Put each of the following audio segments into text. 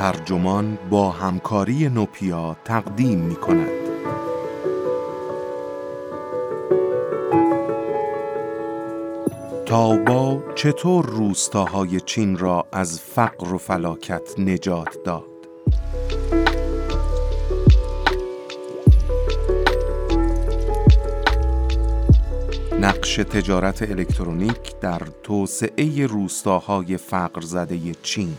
ترجمان با همکاری نوپیا تقدیم می کند. تاوبا چطور روستاهای چین را از فقر و فلاکت نجات داد؟ نقش تجارت الکترونیک در توسعه روستاهای فقر زده چین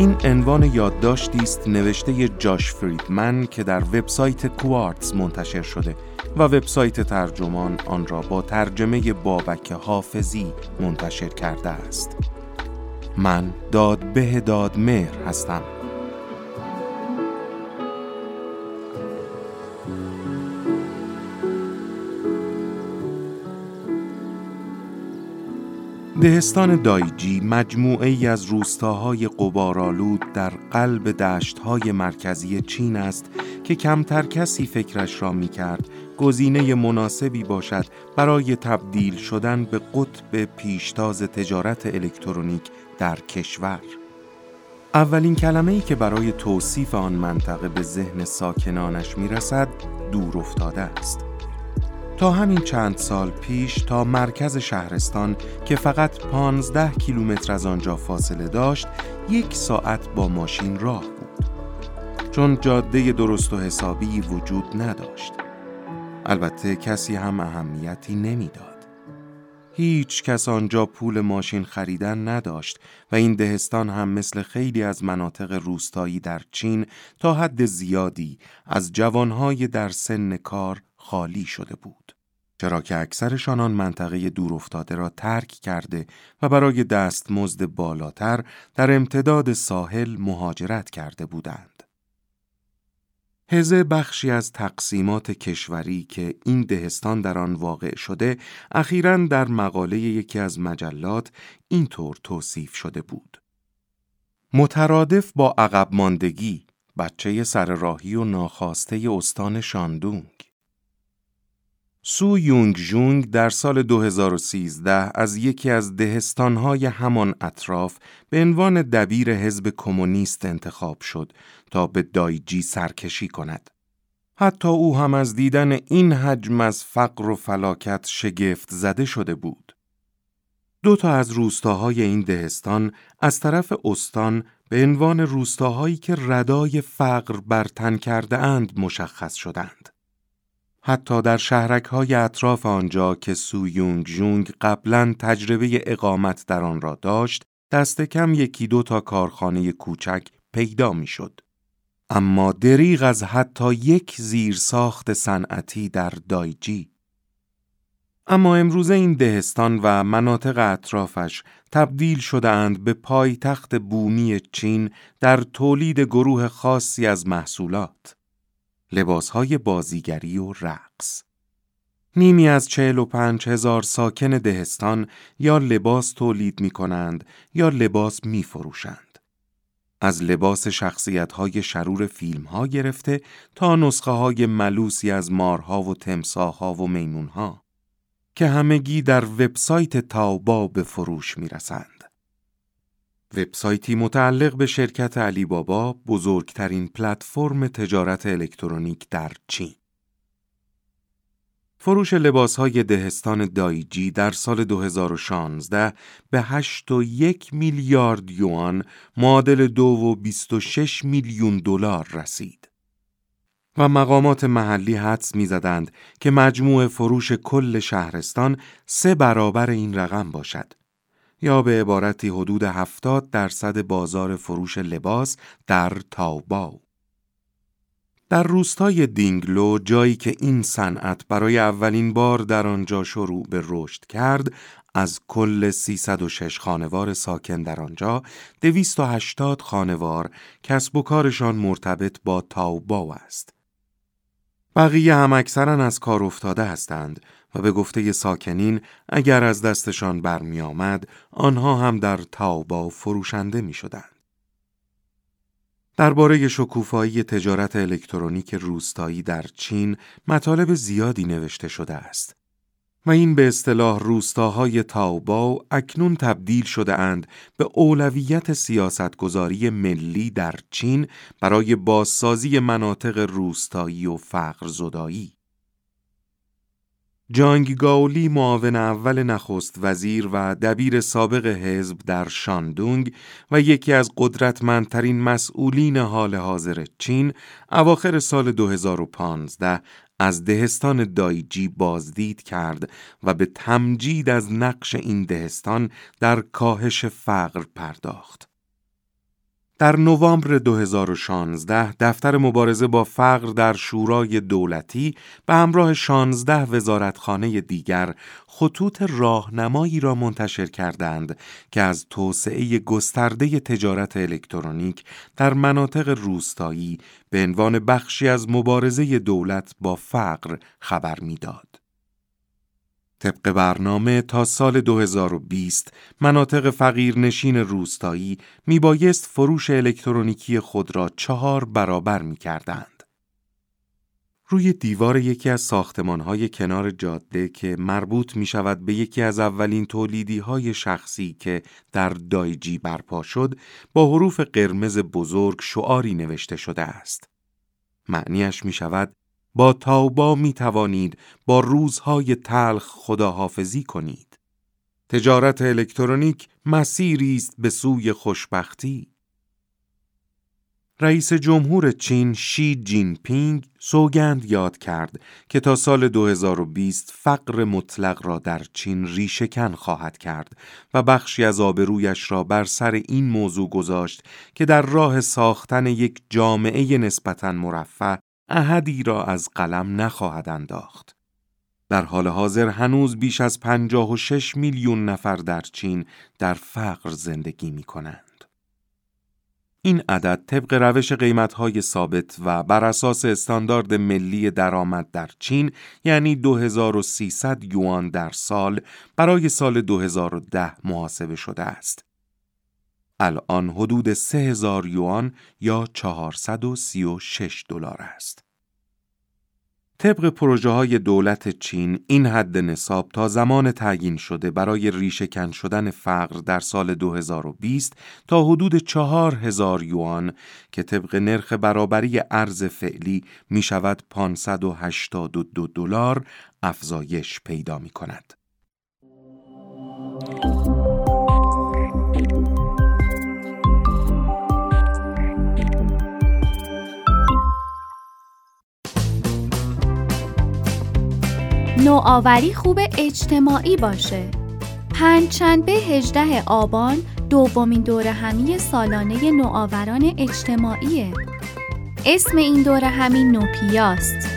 این عنوان یادداشتی است نوشته جاش فریدمن که در وبسایت کوارتز منتشر شده و وبسایت ترجمان آن را با ترجمه بابک حافظی منتشر کرده است. من داد به داد مهر هستم. دهستان دایجی مجموعه ای از روستاهای قبارالود در قلب دشتهای مرکزی چین است که کمتر کسی فکرش را می کرد گزینه مناسبی باشد برای تبدیل شدن به قطب پیشتاز تجارت الکترونیک در کشور. اولین کلمه ای که برای توصیف آن منطقه به ذهن ساکنانش می رسد دور افتاده است. تا همین چند سال پیش تا مرکز شهرستان که فقط 15 کیلومتر از آنجا فاصله داشت یک ساعت با ماشین راه بود. چون جاده درست و حسابی وجود نداشت. البته کسی هم اهمیتی نمی‌داد. هیچ کس آنجا پول ماشین خریدن نداشت و این دهستان هم مثل خیلی از مناطق روستایی در چین تا حد زیادی از جوانهای در سن کار خالی شده بود. چرا که اکثرشان آن منطقه دورافتاده را ترک کرده و برای دستمزد بالاتر در امتداد ساحل مهاجرت کرده بودند. هزه بخشی از تقسیمات کشوری که این دهستان در آن واقع شده اخیرا در مقاله یکی از مجلات اینطور توصیف شده بود. مترادف با عقب ماندگی بچه سر راهی و ناخواسته استان شاندونگ سو یونگ جونگ در سال 2013 از یکی از دهستانهای همان اطراف به عنوان دبیر حزب کمونیست انتخاب شد تا به دایجی سرکشی کند. حتی او هم از دیدن این حجم از فقر و فلاکت شگفت زده شده بود. دو تا از روستاهای این دهستان از طرف استان به عنوان روستاهایی که ردای فقر برتن کرده اند مشخص شدند. حتی در شهرک های اطراف آنجا که سو یونگ جونگ قبلا تجربه اقامت در آن را داشت، دست کم یکی دو تا کارخانه کوچک پیدا می‌شد. اما دریغ از حتی یک زیر ساخت صنعتی در دایجی. اما امروزه این دهستان و مناطق اطرافش تبدیل شدهاند به پایتخت بومی چین در تولید گروه خاصی از محصولات. لباسهای بازیگری و رقص. نیمی از چهل و پنج هزار ساکن دهستان یا لباس تولید می کنند یا لباس می فروشند. از لباس شخصیت های شرور فیلم ها گرفته تا نسخه های ملوسی از مارها و تمساها و میمونها که همگی در وبسایت تاوبا به فروش می رسند. وبسایتی متعلق به شرکت علی بابا بزرگترین پلتفرم تجارت الکترونیک در چین. فروش لباسهای دهستان دایجی در سال 2016 به 8.1 میلیارد یوان معادل 2 و 26 میلیون دلار رسید. و مقامات محلی حدس می‌زدند که مجموع فروش کل شهرستان سه برابر این رقم باشد یا به عبارتی حدود 70 درصد بازار فروش لباس در تاوباو. در روستای دینگلو جایی که این صنعت برای اولین بار در آنجا شروع به رشد کرد از کل 306 خانوار ساکن در آنجا 280 خانوار کسب و کارشان مرتبط با تاوباو است بقیه هم اکثرا از کار افتاده هستند و به گفته ساکنین اگر از دستشان برمی آمد آنها هم در تاوبا فروشنده می شدند. درباره شکوفایی تجارت الکترونیک روستایی در چین مطالب زیادی نوشته شده است. و این به اصطلاح روستاهای تاوباو اکنون تبدیل شده اند به اولویت سیاستگذاری ملی در چین برای بازسازی مناطق روستایی و فقر زدایی. جانگ گاولی معاون اول نخست وزیر و دبیر سابق حزب در شاندونگ و یکی از قدرتمندترین مسئولین حال حاضر چین اواخر سال 2015 از دهستان دایجی بازدید کرد و به تمجید از نقش این دهستان در کاهش فقر پرداخت. در نوامبر 2016 دفتر مبارزه با فقر در شورای دولتی به همراه 16 وزارتخانه دیگر خطوط راهنمایی را منتشر کردند که از توسعه گسترده تجارت الکترونیک در مناطق روستایی به عنوان بخشی از مبارزه دولت با فقر خبر می‌داد. طبق برنامه تا سال 2020 مناطق فقیرنشین روستایی میبایست فروش الکترونیکی خود را چهار برابر می کردند. روی دیوار یکی از ساختمانهای کنار جاده که مربوط می شود به یکی از اولین تولیدی های شخصی که در دایجی برپا شد با حروف قرمز بزرگ شعاری نوشته شده است. معنیش می شود با تاوبا می توانید با روزهای تلخ خداحافظی کنید. تجارت الکترونیک مسیری است به سوی خوشبختی. رئیس جمهور چین شی جین پینگ سوگند یاد کرد که تا سال 2020 فقر مطلق را در چین ریشهکن خواهد کرد و بخشی از آبرویش را بر سر این موضوع گذاشت که در راه ساختن یک جامعه نسبتاً مرفه احدی را از قلم نخواهد انداخت. در حال حاضر هنوز بیش از 56 میلیون نفر در چین در فقر زندگی می کنند. این عدد طبق روش قیمتهای ثابت و بر اساس استاندارد ملی درآمد در چین یعنی 2300 یوان در سال برای سال 2010 محاسبه شده است. الان حدود 3000 یوان یا 436 دلار است. طبق پروژه های دولت چین این حد نصاب تا زمان تعیین شده برای ریشه شدن فقر در سال 2020 تا حدود 4000 یوان که طبق نرخ برابری ارز فعلی می شود 582 دلار افزایش پیدا می کند. نوآوری خوب اجتماعی باشه. پنجشنبه 18 آبان دومین دوره همی سالانه نوآوران اجتماعیه. اسم این دوره همی نوپیاست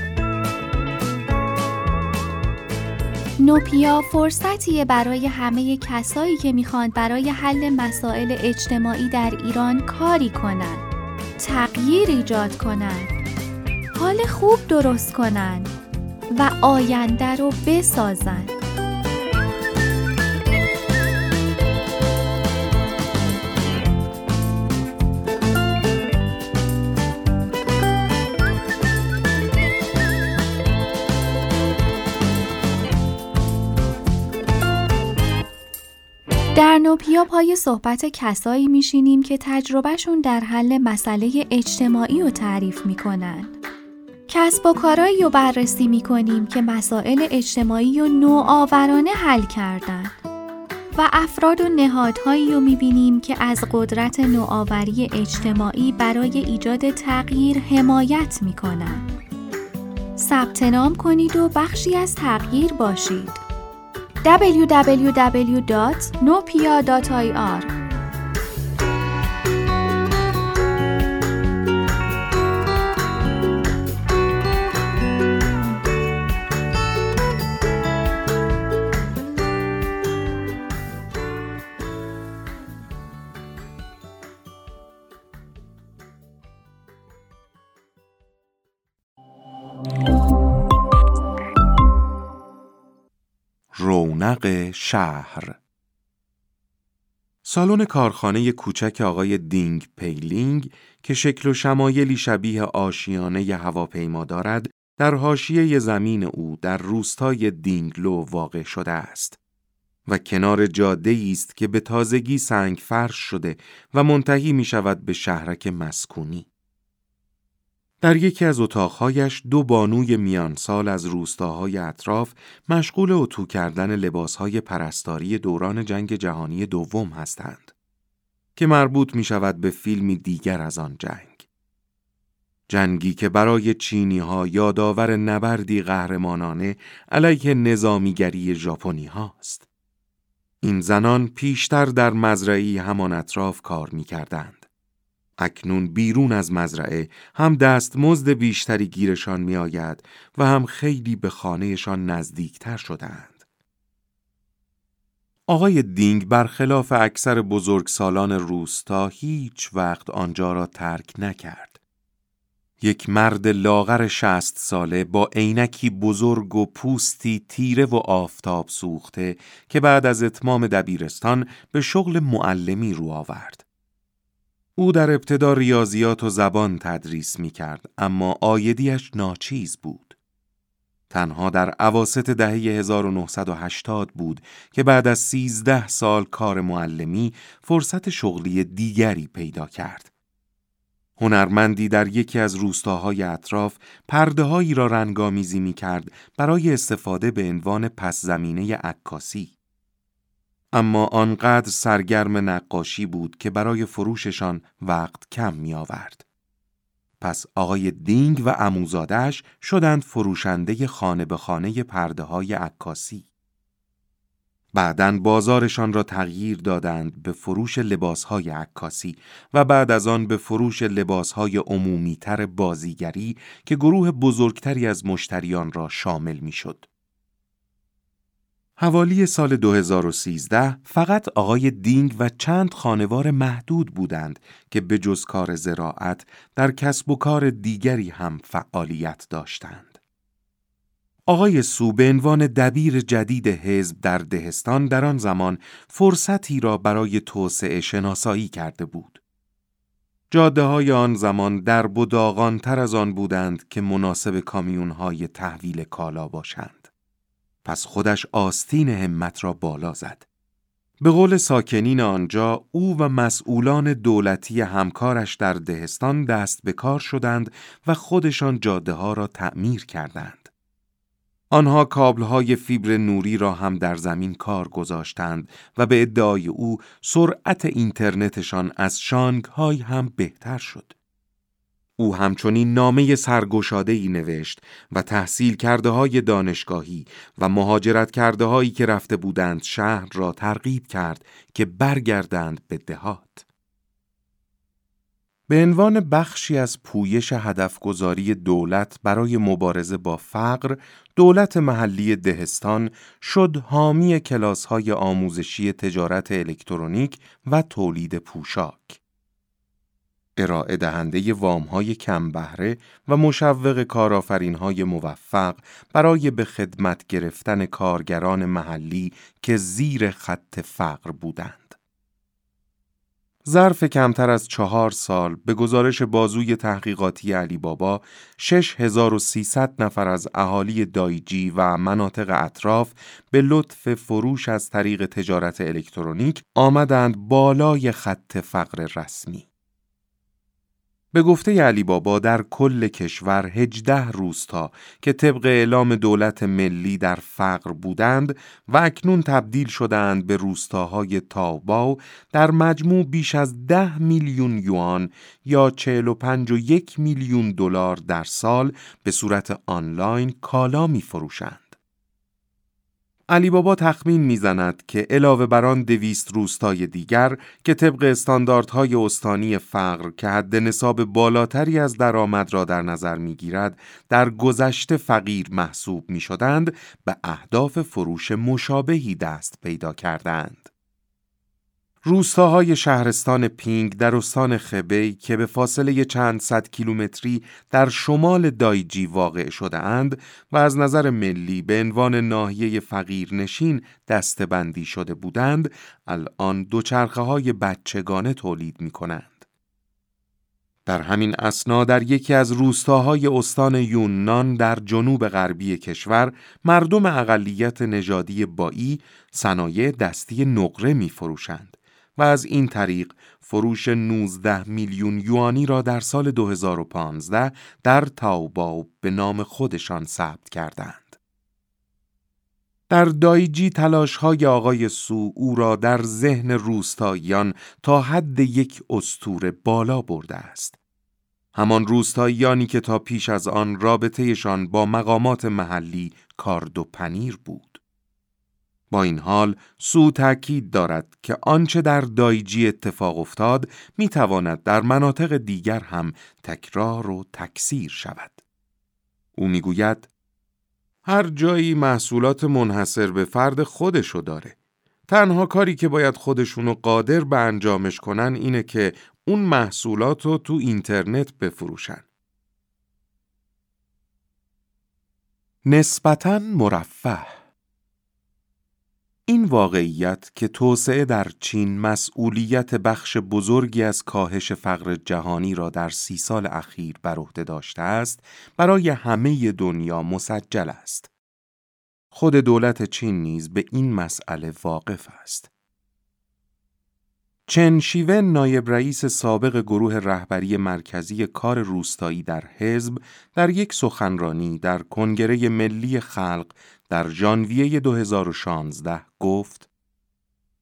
نوپیا فرصتیه برای همه کسایی که می‌خوان برای حل مسائل اجتماعی در ایران کاری کنن. تغییر ایجاد کنن. حال خوب درست کنن. و آینده رو بسازن در نوپیا پای صحبت کسایی میشینیم که تجربهشون در حل مسئله اجتماعی رو تعریف می‌کنن. کسب و کارایی رو بررسی می کنیم که مسائل اجتماعی و نوآورانه حل کردن و افراد و نهادهایی رو می بینیم که از قدرت نوآوری اجتماعی برای ایجاد تغییر حمایت می کنن. ثبت نام کنید و بخشی از تغییر باشید. www.nopia.ir رونق شهر سالن کارخانه کوچک آقای دینگ پیلینگ که شکل و شمایلی شبیه آشیانه هواپیما دارد در حاشیه زمین او در روستای دینگلو واقع شده است و کنار جاده است که به تازگی سنگ فرش شده و منتهی می شود به شهرک مسکونی. در یکی از اتاقهایش دو بانوی میانسال از روستاهای اطراف مشغول اتو کردن لباسهای پرستاری دوران جنگ جهانی دوم هستند که مربوط می شود به فیلمی دیگر از آن جنگ. جنگی که برای چینی ها یادآور نبردی قهرمانانه علیه نظامیگری ژاپنی هاست. این زنان پیشتر در مزرعی همان اطراف کار می کردند. اکنون بیرون از مزرعه هم دست مزد بیشتری گیرشان می آید و هم خیلی به خانهشان نزدیکتر شدند. آقای دینگ برخلاف اکثر بزرگسالان روستا هیچ وقت آنجا را ترک نکرد. یک مرد لاغر شست ساله با عینکی بزرگ و پوستی تیره و آفتاب سوخته که بعد از اتمام دبیرستان به شغل معلمی رو آورد. او در ابتدا ریاضیات و زبان تدریس می کرد اما آیدیش ناچیز بود. تنها در عواست دهه 1980 بود که بعد از 13 سال کار معلمی فرصت شغلی دیگری پیدا کرد. هنرمندی در یکی از روستاهای اطراف پرده را رنگامیزی می کرد برای استفاده به عنوان پس زمینه عکاسی. اما آنقدر سرگرم نقاشی بود که برای فروششان وقت کم می آورد. پس آقای دینگ و اموزادش شدند فروشنده خانه به خانه پرده های عکاسی. بعدا بازارشان را تغییر دادند به فروش لباسهای عکاسی و بعد از آن به فروش لباسهای عمومیتر بازیگری که گروه بزرگتری از مشتریان را شامل می‌شد. حوالی سال 2013 فقط آقای دینگ و چند خانوار محدود بودند که به جز کار زراعت در کسب و کار دیگری هم فعالیت داشتند. آقای سو به عنوان دبیر جدید حزب در دهستان در آن زمان فرصتی را برای توسعه شناسایی کرده بود. جاده های آن زمان در بداغان تر از آن بودند که مناسب کامیون های تحویل کالا باشند. پس خودش آستین همت را بالا زد. به قول ساکنین آنجا او و مسئولان دولتی همکارش در دهستان دست به کار شدند و خودشان جاده ها را تعمیر کردند. آنها کابلهای فیبر نوری را هم در زمین کار گذاشتند و به ادعای او سرعت اینترنتشان از شانگ های هم بهتر شد. او همچنین نامه سرگشاده ای نوشت و تحصیل کرده های دانشگاهی و مهاجرت کرده هایی که رفته بودند شهر را ترغیب کرد که برگردند به دهات. به عنوان بخشی از پویش هدفگذاری دولت برای مبارزه با فقر، دولت محلی دهستان شد حامی کلاس‌های آموزشی تجارت الکترونیک و تولید پوشاک. ارائه دهنده وامهای کم بهره و مشوق کارآفرینهای موفق برای به خدمت گرفتن کارگران محلی که زیر خط فقر بودند. ظرف کمتر از چهار سال به گزارش بازوی تحقیقاتی علی بابا 6300 نفر از اهالی دایجی و مناطق اطراف به لطف فروش از طریق تجارت الکترونیک آمدند بالای خط فقر رسمی. به گفته علی بابا در کل کشور هجده روستا که طبق اعلام دولت ملی در فقر بودند و اکنون تبدیل شدند به روستاهای تاوباو در مجموع بیش از ده میلیون یوان یا 45 و یک میلیون دلار در سال به صورت آنلاین کالا می فروشند. علی بابا تخمین می‌زند که علاوه بر آن دویست روستای دیگر که طبق استانداردهای استانی فقر که حد نصاب بالاتری از درآمد را در نظر می‌گیرد در گذشته فقیر محسوب می شدند به اهداف فروش مشابهی دست پیدا کردند. روستاهای شهرستان پینگ در استان خبی که به فاصله چند صد کیلومتری در شمال دایجی واقع شده اند و از نظر ملی به عنوان ناحیه فقیر نشین دستبندی شده بودند الان دوچرخه های بچگانه تولید می کنند. در همین اسنا در یکی از روستاهای استان یوننان در جنوب غربی کشور مردم اقلیت نژادی بایی صنایع دستی نقره می فروشند و از این طریق فروش 19 میلیون یوانی را در سال 2015 در تاوباو به نام خودشان ثبت کردند. در دایجی تلاش های آقای سو او را در ذهن روستاییان تا حد یک استور بالا برده است. همان روستاییانی که تا پیش از آن رابطهشان با مقامات محلی کارد و پنیر بود. با این حال سو تاکید دارد که آنچه در دایجی اتفاق افتاد می تواند در مناطق دیگر هم تکرار و تکثیر شود. او می‌گوید هر جایی محصولات منحصر به فرد خودشو داره. تنها کاری که باید خودشونو قادر به انجامش کنن اینه که اون محصولات رو تو اینترنت بفروشن. نسبتاً مرفه این واقعیت که توسعه در چین مسئولیت بخش بزرگی از کاهش فقر جهانی را در سی سال اخیر بر عهده داشته است برای همه دنیا مسجل است. خود دولت چین نیز به این مسئله واقف است. چن شیون نایب رئیس سابق گروه رهبری مرکزی کار روستایی در حزب در یک سخنرانی در کنگره ملی خلق در ژانویه 2016 گفت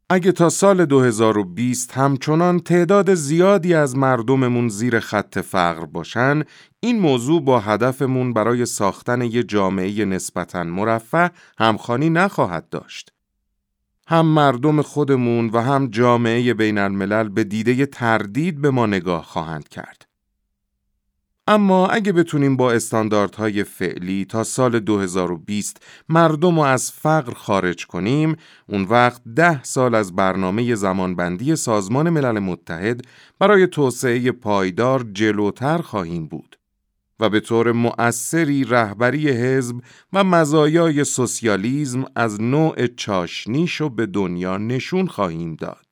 اگه تا سال 2020 همچنان تعداد زیادی از مردممون زیر خط فقر باشن این موضوع با هدفمون برای ساختن یک جامعه نسبتاً مرفه همخانی نخواهد داشت. هم مردم خودمون و هم جامعه بین الملل به دیده تردید به ما نگاه خواهند کرد. اما اگه بتونیم با استانداردهای فعلی تا سال 2020 مردم رو از فقر خارج کنیم، اون وقت ده سال از برنامه زمانبندی سازمان ملل متحد برای توسعه پایدار جلوتر خواهیم بود. و به طور مؤثری رهبری حزب و مزایای سوسیالیزم از نوع چاشنیش به دنیا نشون خواهیم داد.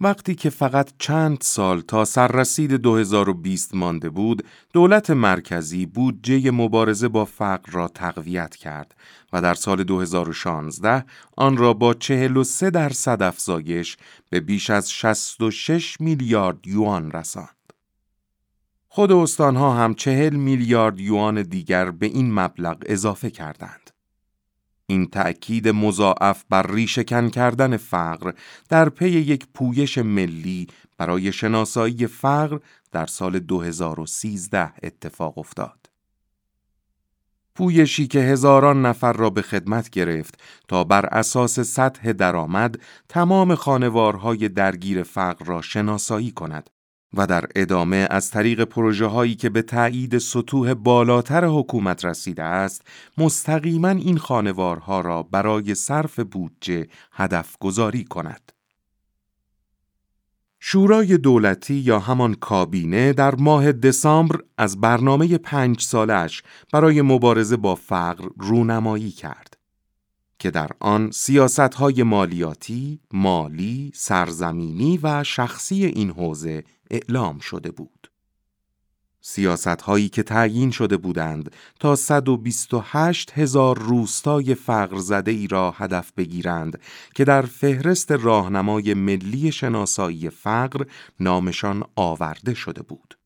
وقتی که فقط چند سال تا سررسید 2020 مانده بود، دولت مرکزی بودجه مبارزه با فقر را تقویت کرد و در سال 2016 آن را با 43 درصد افزایش به بیش از 66 میلیارد یوان رساند. خود استانها هم چهل میلیارد یوان دیگر به این مبلغ اضافه کردند. این تأکید مضاعف بر ریشهکن کردن فقر در پی یک پویش ملی برای شناسایی فقر در سال 2013 اتفاق افتاد. پویشی که هزاران نفر را به خدمت گرفت تا بر اساس سطح درآمد تمام خانوارهای درگیر فقر را شناسایی کند و در ادامه از طریق پروژه هایی که به تایید سطوح بالاتر حکومت رسیده است مستقیما این خانوارها را برای صرف بودجه هدف گذاری کند. شورای دولتی یا همان کابینه در ماه دسامبر از برنامه پنج سالش برای مبارزه با فقر رونمایی کرد. که در آن سیاست مالیاتی، مالی، سرزمینی و شخصی این حوزه اعلام شده بود. سیاست هایی که تعیین شده بودند تا 128 هزار روستای فقر زده ای را هدف بگیرند که در فهرست راهنمای ملی شناسایی فقر نامشان آورده شده بود.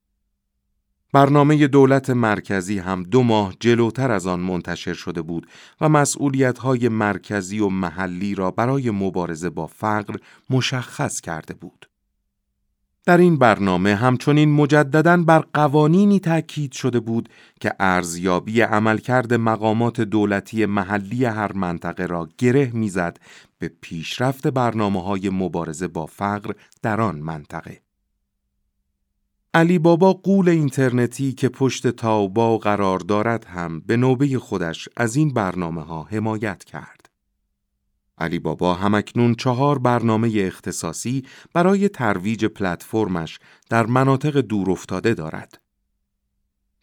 برنامه دولت مرکزی هم دو ماه جلوتر از آن منتشر شده بود و مسئولیت های مرکزی و محلی را برای مبارزه با فقر مشخص کرده بود. در این برنامه همچنین مجددا بر قوانینی تاکید شده بود که ارزیابی عملکرد مقامات دولتی محلی هر منطقه را گره می‌زد به پیشرفت برنامه های مبارزه با فقر در آن منطقه. علی بابا قول اینترنتی که پشت تاوبا قرار دارد هم به نوبه خودش از این برنامه ها حمایت کرد. علی بابا همکنون چهار برنامه اختصاصی برای ترویج پلتفرمش در مناطق دورافتاده دارد.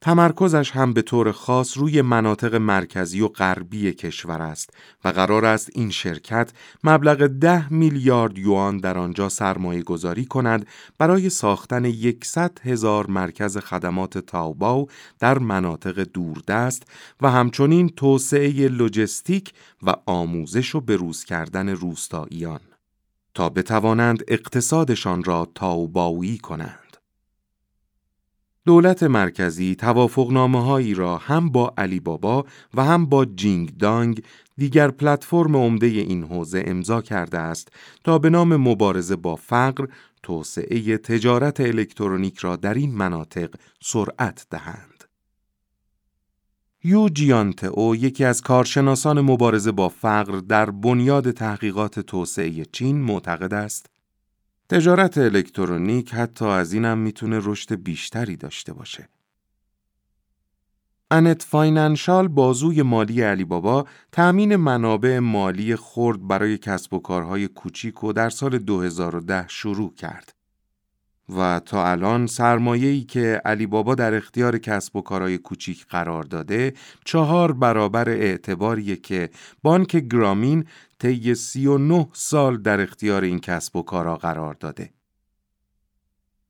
تمرکزش هم به طور خاص روی مناطق مرکزی و غربی کشور است و قرار است این شرکت مبلغ ده میلیارد یوان در آنجا سرمایه گذاری کند برای ساختن یکصد هزار مرکز خدمات تاوباو در مناطق دوردست و همچنین توسعه لوجستیک و آموزش و بروز کردن روستاییان تا بتوانند اقتصادشان را تاوباوی کنند. دولت مرکزی توافقنامه هایی را هم با علی بابا و هم با جینگ دانگ دیگر پلتفرم عمده این حوزه امضا کرده است تا به نام مبارزه با فقر توسعه تجارت الکترونیک را در این مناطق سرعت دهند. یو او یکی از کارشناسان مبارزه با فقر در بنیاد تحقیقات توسعه چین معتقد است تجارت الکترونیک حتی از اینم می‌تونه رشد بیشتری داشته باشه. انت فاینانشال بازوی مالی علی بابا تأمین منابع مالی خرد برای کسب و کارهای کوچیک و در سال 2010 شروع کرد. و تا الان سرمایه‌ای که علی بابا در اختیار کسب و کارهای کوچیک قرار داده چهار برابر اعتباریه که بانک گرامین طی 39 سال در اختیار این کسب و کارها قرار داده.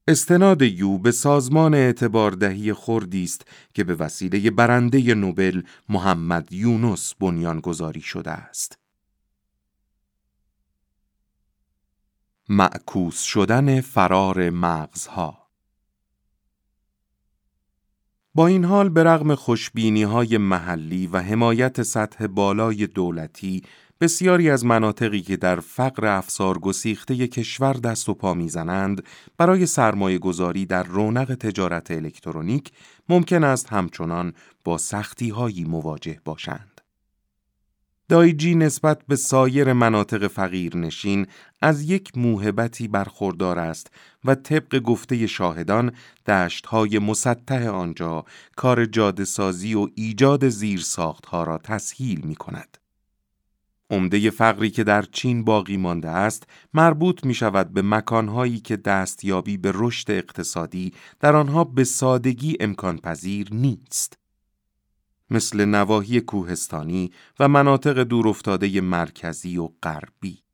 استناد یو به سازمان اعتباردهی خوردی است که به وسیله برنده نوبل محمد یونس بنیانگذاری شده است. معکوس شدن فرار مغزها با این حال به رغم خوشبینی های محلی و حمایت سطح بالای دولتی بسیاری از مناطقی که در فقر افسار گسیخته کشور دست و پا می‌زنند برای سرمایه گذاری در رونق تجارت الکترونیک ممکن است همچنان با سختی هایی مواجه باشند. دایجی نسبت به سایر مناطق فقیر نشین از یک موهبتی برخوردار است و طبق گفته شاهدان دشتهای مسطح آنجا کار جاده سازی و ایجاد زیرساختها را تسهیل می کند. عمده فقری که در چین باقی مانده است مربوط می شود به مکانهایی که دستیابی به رشد اقتصادی در آنها به سادگی امکان پذیر نیست. مثل نواحی کوهستانی و مناطق دورافتاده مرکزی و غربی.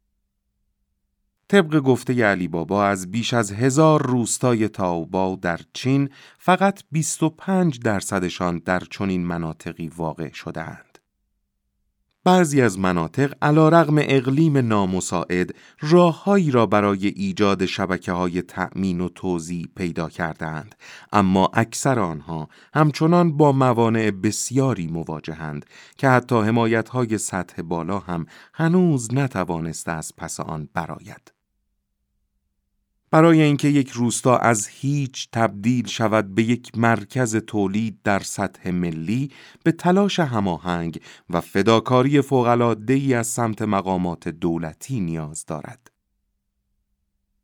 طبق گفته علی بابا از بیش از هزار روستای تاوباو در چین فقط 25 درصدشان در چنین مناطقی واقع شدهاند. بعضی از مناطق علا رغم اقلیم نامساعد راههایی را برای ایجاد شبکه های تأمین و توزیع پیدا کردند اما اکثر آنها همچنان با موانع بسیاری مواجهند که حتی حمایت های سطح بالا هم هنوز نتوانسته از پس آن براید. برای اینکه یک روستا از هیچ تبدیل شود به یک مرکز تولید در سطح ملی به تلاش هماهنگ و فداکاری ای از سمت مقامات دولتی نیاز دارد.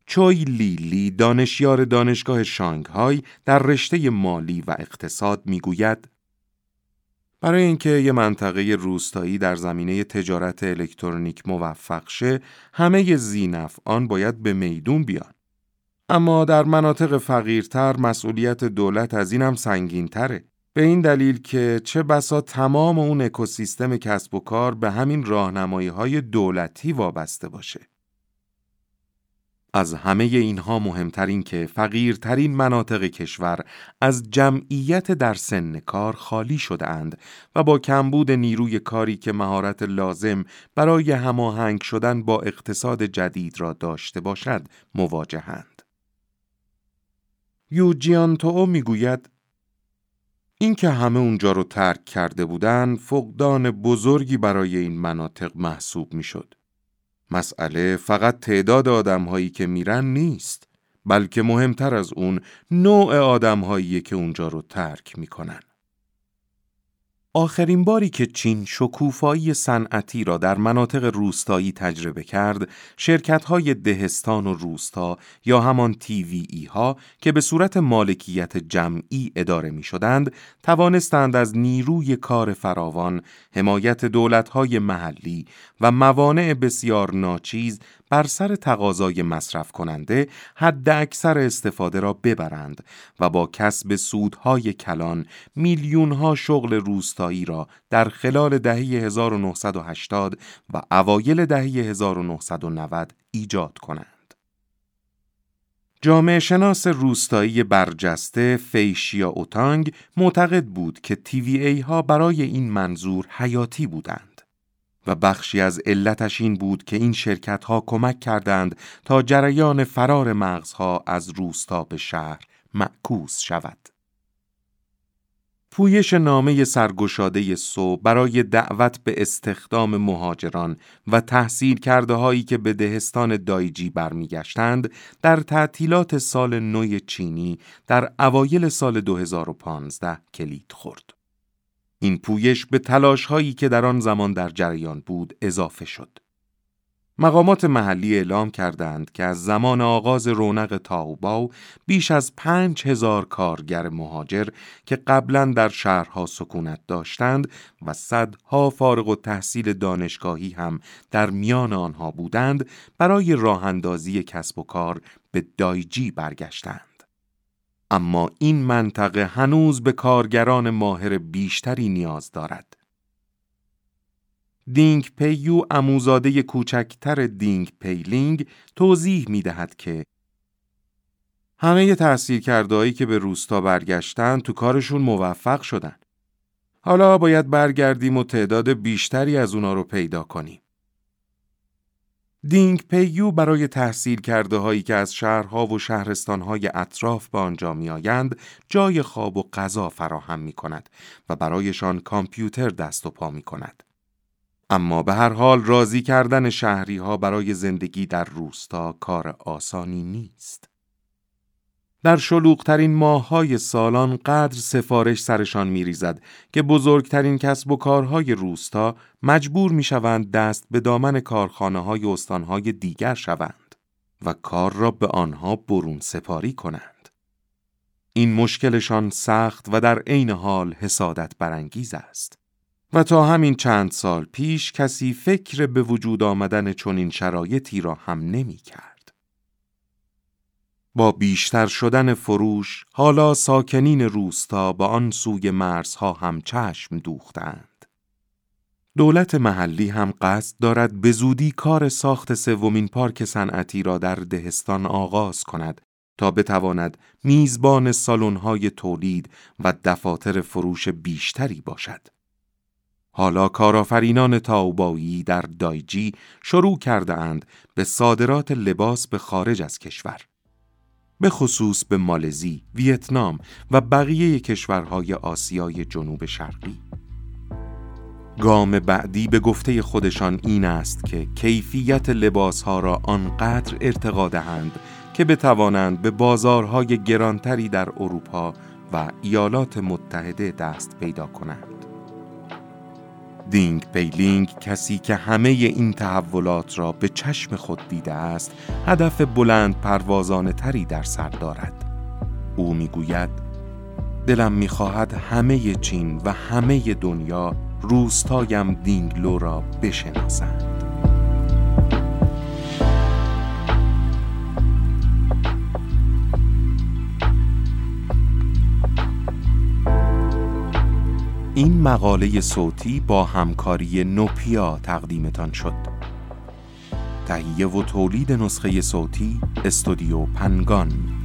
چوی لیلی دانشیار دانشگاه شانگهای در رشته مالی و اقتصاد می‌گوید برای اینکه یه منطقه روستایی در زمینه تجارت الکترونیک موفق شه همه زینف آن باید به میدون بیان اما در مناطق فقیرتر مسئولیت دولت از اینم سنگین تره. به این دلیل که چه بسا تمام اون اکوسیستم کسب و کار به همین راهنمایی های دولتی وابسته باشه. از همه اینها مهمتر این که فقیرترین مناطق کشور از جمعیت در سن کار خالی شده اند و با کمبود نیروی کاری که مهارت لازم برای هماهنگ شدن با اقتصاد جدید را داشته باشد مواجهند. یوجیان تو می‌گوید اینکه همه اونجا رو ترک کرده بودن فقدان بزرگی برای این مناطق محسوب می‌شد. مسئله فقط تعداد آدمهایی که میرن نیست بلکه مهمتر از اون نوع آدمهایی که اونجا رو ترک می‌کنن. آخرین باری که چین شکوفایی صنعتی را در مناطق روستایی تجربه کرد، شرکت‌های دهستان و روستا یا همان تیویئی ها که به صورت مالکیت جمعی اداره می شدند، توانستند از نیروی کار فراوان، حمایت دولت‌های محلی و موانع بسیار ناچیز بر سر تقاضای مصرف کننده حد اکثر استفاده را ببرند و با کسب سودهای کلان میلیونها شغل روستایی را در خلال دهه 1980 و اوایل دهه 1990 ایجاد کنند. جامعه شناس روستایی برجسته فیشیا اوتانگ معتقد بود که ای ها برای این منظور حیاتی بودند و بخشی از علتش این بود که این شرکت ها کمک کردند تا جریان فرار مغزها از روستا به شهر معکوس شود. پویش نامه سرگشاده سو برای دعوت به استخدام مهاجران و تحصیل کرده هایی که به دهستان دایجی برمیگشتند در تعطیلات سال نو چینی در اوایل سال 2015 کلید خورد. این پویش به تلاش هایی که در آن زمان در جریان بود اضافه شد. مقامات محلی اعلام کردند که از زمان آغاز رونق تاوباو بیش از پنج هزار کارگر مهاجر که قبلا در شهرها سکونت داشتند و صدها فارغ التحصیل دانشگاهی هم در میان آنها بودند برای راه اندازی کسب و کار به دایجی برگشتند. اما این منطقه هنوز به کارگران ماهر بیشتری نیاز دارد. دینگ پیو عموزاده کوچکتر دینگ پیلینگ توضیح می دهد که همه تحصیل که به روستا برگشتن تو کارشون موفق شدن. حالا باید برگردیم و تعداد بیشتری از اونا رو پیدا کنیم. دینگ پیو برای تحصیل کرده هایی که از شهرها و شهرستانهای اطراف به آنجا می آیند جای خواب و غذا فراهم می کند و برایشان کامپیوتر دست و پا می کند. اما به هر حال راضی کردن شهری ها برای زندگی در روستا کار آسانی نیست. در شلوغترین ماههای سالان قدر سفارش سرشان می ریزد که بزرگترین کسب و کارهای روستا مجبور می شوند دست به دامن کارخانه های استانهای دیگر شوند و کار را به آنها برون سپاری کنند. این مشکلشان سخت و در عین حال حسادت برانگیز است. و تا همین چند سال پیش کسی فکر به وجود آمدن چنین شرایطی را هم نمی کرد. با بیشتر شدن فروش، حالا ساکنین روستا با آن سوی مرزها هم چشم دوختند. دولت محلی هم قصد دارد به زودی کار ساخت سومین پارک صنعتی را در دهستان آغاز کند تا بتواند میزبان سالن‌های تولید و دفاتر فروش بیشتری باشد. حالا کارآفرینان تاوبایی در دایجی شروع کرده اند به صادرات لباس به خارج از کشور. به خصوص به مالزی، ویتنام و بقیه کشورهای آسیای جنوب شرقی. گام بعدی به گفته خودشان این است که کیفیت لباسها را آنقدر ارتقا دهند که بتوانند به بازارهای گرانتری در اروپا و ایالات متحده دست پیدا کنند. دینگ پیلینگ کسی که همه این تحولات را به چشم خود دیده است هدف بلند پروازانه تری در سر دارد. او می‌گوید دلم می‌خواهد همه چین و همه دنیا روستایم دینگلو را بشناسند. این مقاله صوتی با همکاری نوپیا تقدیمتان شد. تهیه و تولید نسخه صوتی استودیو پنگان